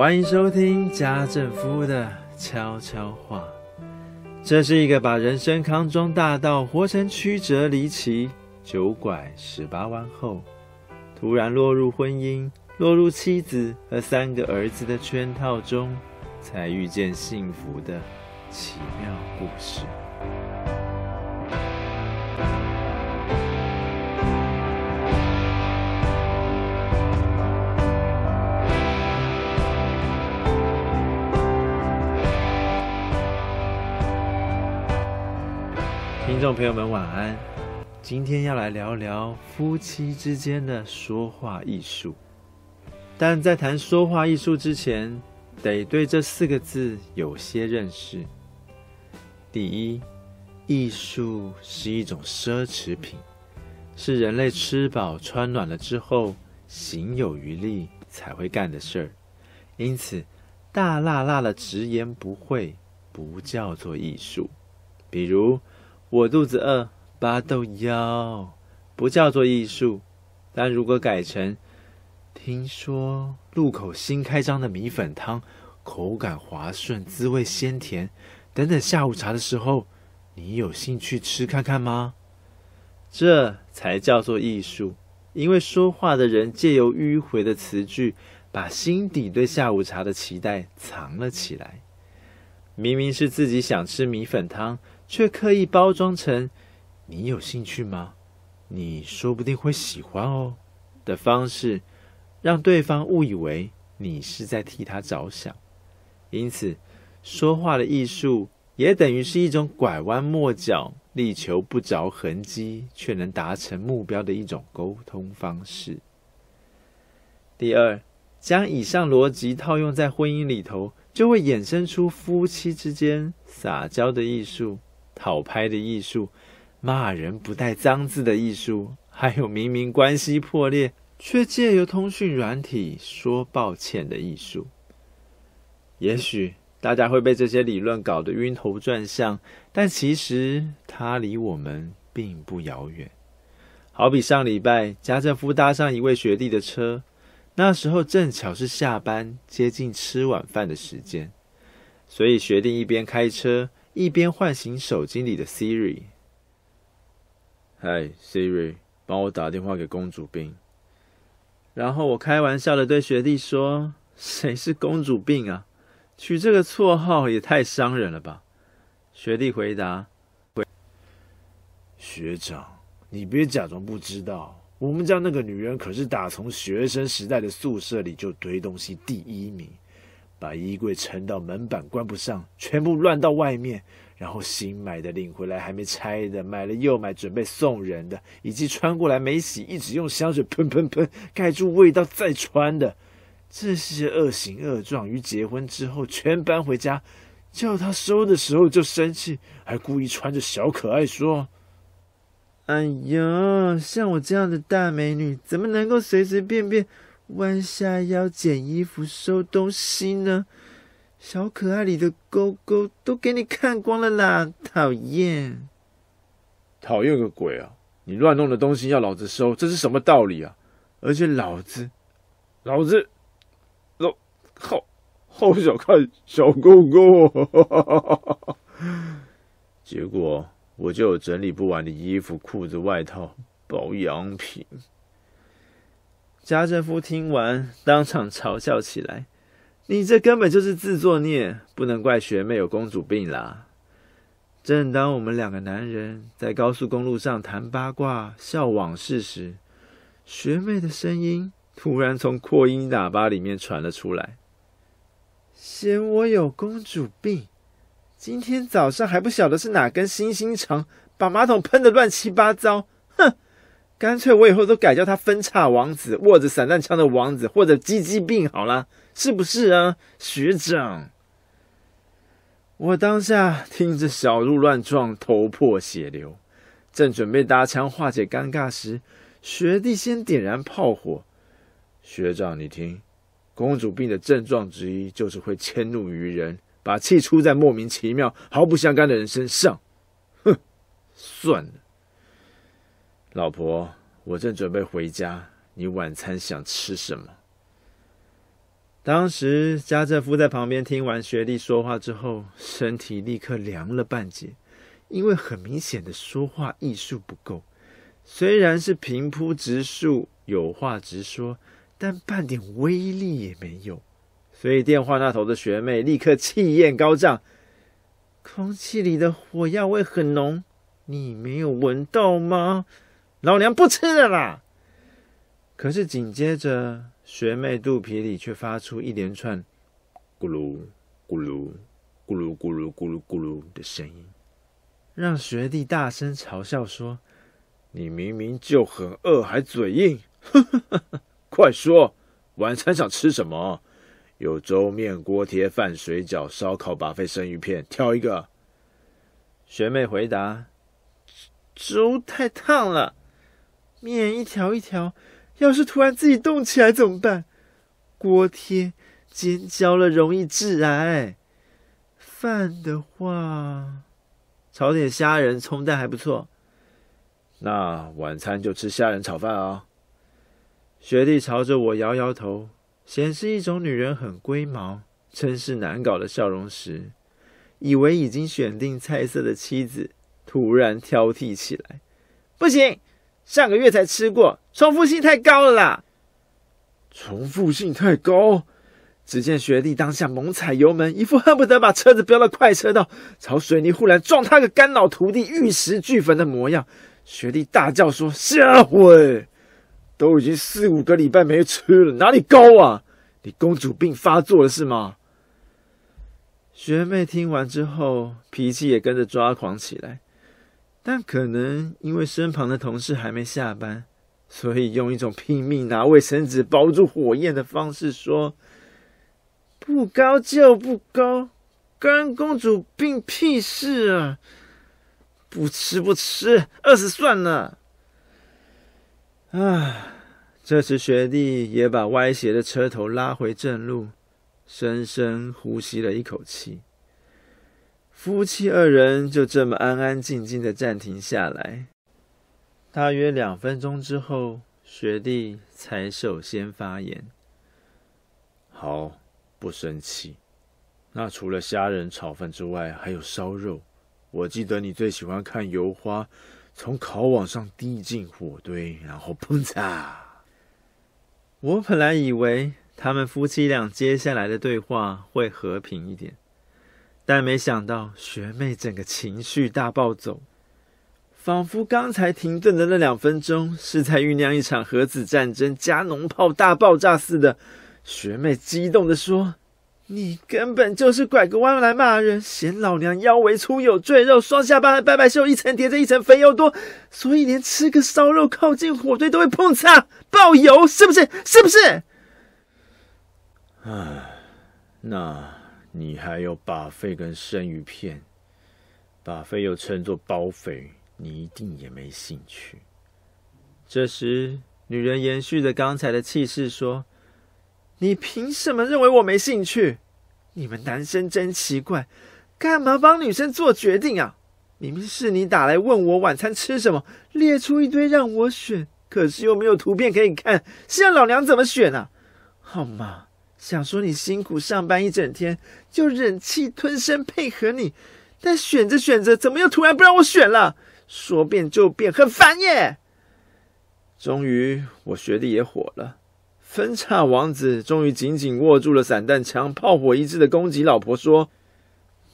欢迎收听家政夫的悄悄话。这是一个把人生康庄大道活成曲折离奇、九拐十八弯后，突然落入婚姻、落入妻子和三个儿子的圈套中，才遇见幸福的奇妙故事。听众朋友们，晚安。今天要来聊聊夫妻之间的说话艺术。但在谈说话艺术之前，得对这四个字有些认识。第一，艺术是一种奢侈品，是人类吃饱穿暖了之后，行有余力才会干的事儿。因此，大剌剌的直言不讳，不叫做艺术。比如，我肚子饿，巴豆腰，不叫做艺术。但如果改成听说路口新开张的米粉汤，口感滑顺，滋味鲜甜，等等下午茶的时候，你有兴趣吃看看吗？这才叫做艺术。因为说话的人借由迂回的词句，把心底对下午茶的期待藏了起来。明明是自己想吃米粉汤。却刻意包装成“你有兴趣吗？你说不定会喜欢哦”的方式，让对方误以为你是在替他着想。因此，说话的艺术也等于是一种拐弯抹角、力求不着痕迹却能达成目标的一种沟通方式。第二，将以上逻辑套用在婚姻里头，就会衍生出夫妻之间撒娇的艺术。讨拍的艺术，骂人不带脏字的艺术，还有明明关系破裂，却借由通讯软体说抱歉的艺术。也许大家会被这些理论搞得晕头转向，但其实它离我们并不遥远。好比上礼拜，家政夫搭上一位学弟的车，那时候正巧是下班接近吃晚饭的时间，所以学弟一边开车。一边唤醒手机里的 Siri，嗨，Siri，帮我打电话给公主病。然后我开玩笑的对学弟说：“谁是公主病啊？取这个绰号也太伤人了吧？”学弟回答：“学长，你别假装不知道，我们家那个女人可是打从学生时代的宿舍里就堆东西第一名。”把衣柜撑到门板关不上，全部乱到外面，然后新买的领回来还没拆的，买了又买准备送人的，以及穿过来没洗，一直用香水喷喷喷盖住味道再穿的，这些恶行恶状，于结婚之后全搬回家，叫他收的时候就生气，还故意穿着小可爱说：“哎呀，像我这样的大美女，怎么能够随随便便？”弯下腰捡衣服、收东西呢？小可爱里的勾勾都给你看光了啦！讨厌，讨厌个鬼啊！你乱弄的东西要老子收，这是什么道理啊？而且老子，老子，老好好想看小勾勾！结果我就有整理不完的衣服、裤子、外套、保养品。家政夫听完，当场嘲笑起来：“你这根本就是自作孽，不能怪学妹有公主病啦。”正当我们两个男人在高速公路上谈八卦、笑往事时，学妹的声音突然从扩音喇叭里面传了出来：“嫌我有公主病？今天早上还不晓得是哪根星星肠，把马桶喷得乱七八糟。”哼！干脆我以后都改叫他分叉王子，握着散弹枪的王子，或者鸡鸡病好了，是不是啊，学长？我当下听着小鹿乱撞，头破血流，正准备搭腔化解尴尬时，学弟先点燃炮火：“学长，你听，公主病的症状之一就是会迁怒于人，把气出在莫名其妙、毫不相干的人身上。”哼，算了。老婆，我正准备回家，你晚餐想吃什么？当时家政夫在旁边听完学弟说话之后，身体立刻凉了半截，因为很明显的说话艺术不够。虽然是平铺直述、有话直说，但半点威力也没有。所以电话那头的学妹立刻气焰高涨：“空气里的火药味很浓，你没有闻到吗？老娘不吃了啦！”可是紧接着，学妹肚皮里却发出一连串咕噜咕噜咕噜咕噜咕噜咕噜的声音，让学弟大声嘲笑说：“你明明就很饿，还嘴硬，快说，晚餐想吃什么？有粥面、锅贴、饭、水饺、烧烤、巴菲生鱼片，挑一个。”学妹回答：“粥太烫了，面一条一条。”要是突然自己动起来怎么办？锅贴煎焦了容易致癌。饭的话，炒点虾仁、葱蛋还不错。那晚餐就吃虾仁炒饭啊。学弟朝着我摇摇头，显示一种女人很龟毛、真是难搞的笑容时，以为已经选定菜色的妻子突然挑剔起来：“不行。”上个月才吃过，重复性太高了啦！重复性太高。只见学弟当下猛踩油门，一副恨不得把车子飙到快车道，朝水泥护栏撞他个肝脑涂地、玉石俱焚的模样。学弟大叫说：“吓毁！都已经四五个礼拜没吃了，哪里高啊？你公主病发作了是吗？”学妹听完之后，脾气也跟着抓狂起来。但可能因为身旁的同事还没下班，所以用一种拼命拿卫生纸包住火焰的方式说：“不高就不高，关公主病屁事啊！不吃不吃，饿死算了。”啊！这时学弟也把歪斜的车头拉回正路，深深呼吸了一口气。夫妻二人就这么安安静静的暂停下来。大约两分钟之后，学弟才首先发言：“好，不生气。那除了虾仁炒饭之外，还有烧肉。我记得你最喜欢看油花从烤网上滴进火堆，然后砰嚓。我本来以为他们夫妻俩接下来的对话会和平一点。”但没想到，学妹整个情绪大暴走，仿佛刚才停顿的那两分钟是在酝酿一场核子战争加农炮大爆炸似的。学妹激动的说：“你根本就是拐个弯来骂人，嫌老娘腰围粗有赘肉，双下巴和拜拜袖一层叠着一层肥又多，所以连吃个烧肉靠近火堆都会碰擦爆油，是不是？是不是？”唉，那。你还有把肺跟生鱼片，把肺又称作包肥，你一定也没兴趣。这时，女人延续着刚才的气势说：“你凭什么认为我没兴趣？你们男生真奇怪，干嘛帮女生做决定啊？明明是你打来问我晚餐吃什么，列出一堆让我选，可是又没有图片可以看，现在老娘怎么选啊？好吗？”想说你辛苦上班一整天，就忍气吞声配合你，但选着选着，怎么又突然不让我选了？说变就变，很烦耶！终于，我学弟也火了，分叉王子终于紧紧握住了散弹枪，炮火一致的攻击老婆说：“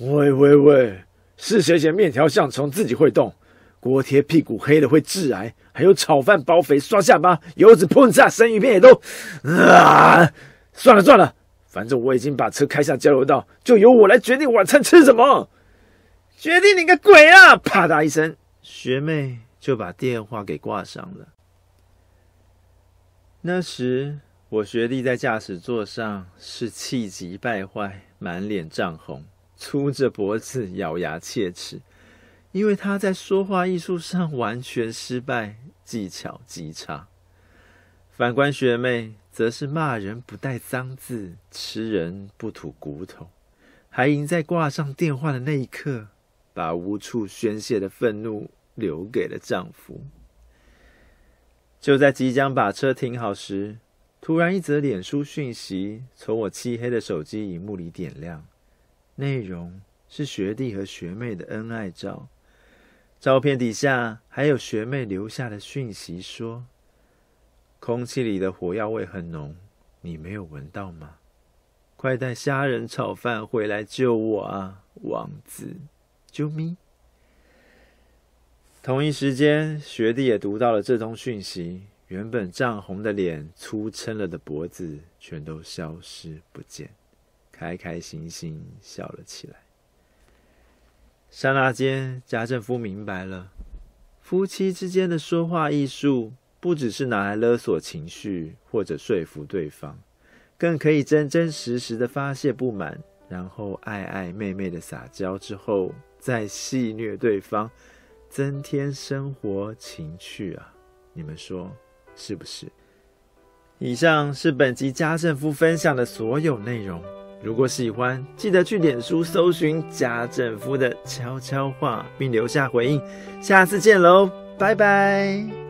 喂喂喂，是谁嫌面条像虫自己会动？锅贴屁股黑了会致癌，还有炒饭包肥刷下巴，油脂喷炸，生鱼片也都啊！”算了算了，反正我已经把车开下交流道，就由我来决定晚餐吃什么。决定你个鬼啊！啪嗒一声，学妹就把电话给挂上了。那时我学弟在驾驶座上是气急败坏，满脸涨红，粗着脖子，咬牙切齿，因为他在说话艺术上完全失败，技巧极差。反观学妹。则是骂人不带脏字，吃人不吐骨头，还赢在挂上电话的那一刻，把无处宣泄的愤怒留给了丈夫。就在即将把车停好时，突然一则脸书讯息从我漆黑的手机萤幕里点亮，内容是学弟和学妹的恩爱照。照片底下还有学妹留下的讯息说：“空气里的火药味很浓，你没有闻到吗？快带虾仁炒饭回来救我啊，王子！救命。”同一时间，学弟也读到了这通讯息，原本涨红的脸、粗撑了的脖子全都消失不见，开开心心笑了起来。刹那间，家政夫明白了，夫妻之间的说话艺术，不只是拿来勒索情绪或者说服对方，更可以真真实实的发泄不满，然后爱爱妹妹的撒娇之后，再戏虐对方，增添生活情趣啊！你们说是不是？以上是本集家政夫分享的所有内容。如果喜欢，记得去脸书搜寻家政夫的悄悄话，并留下回应。下次见喽，拜拜。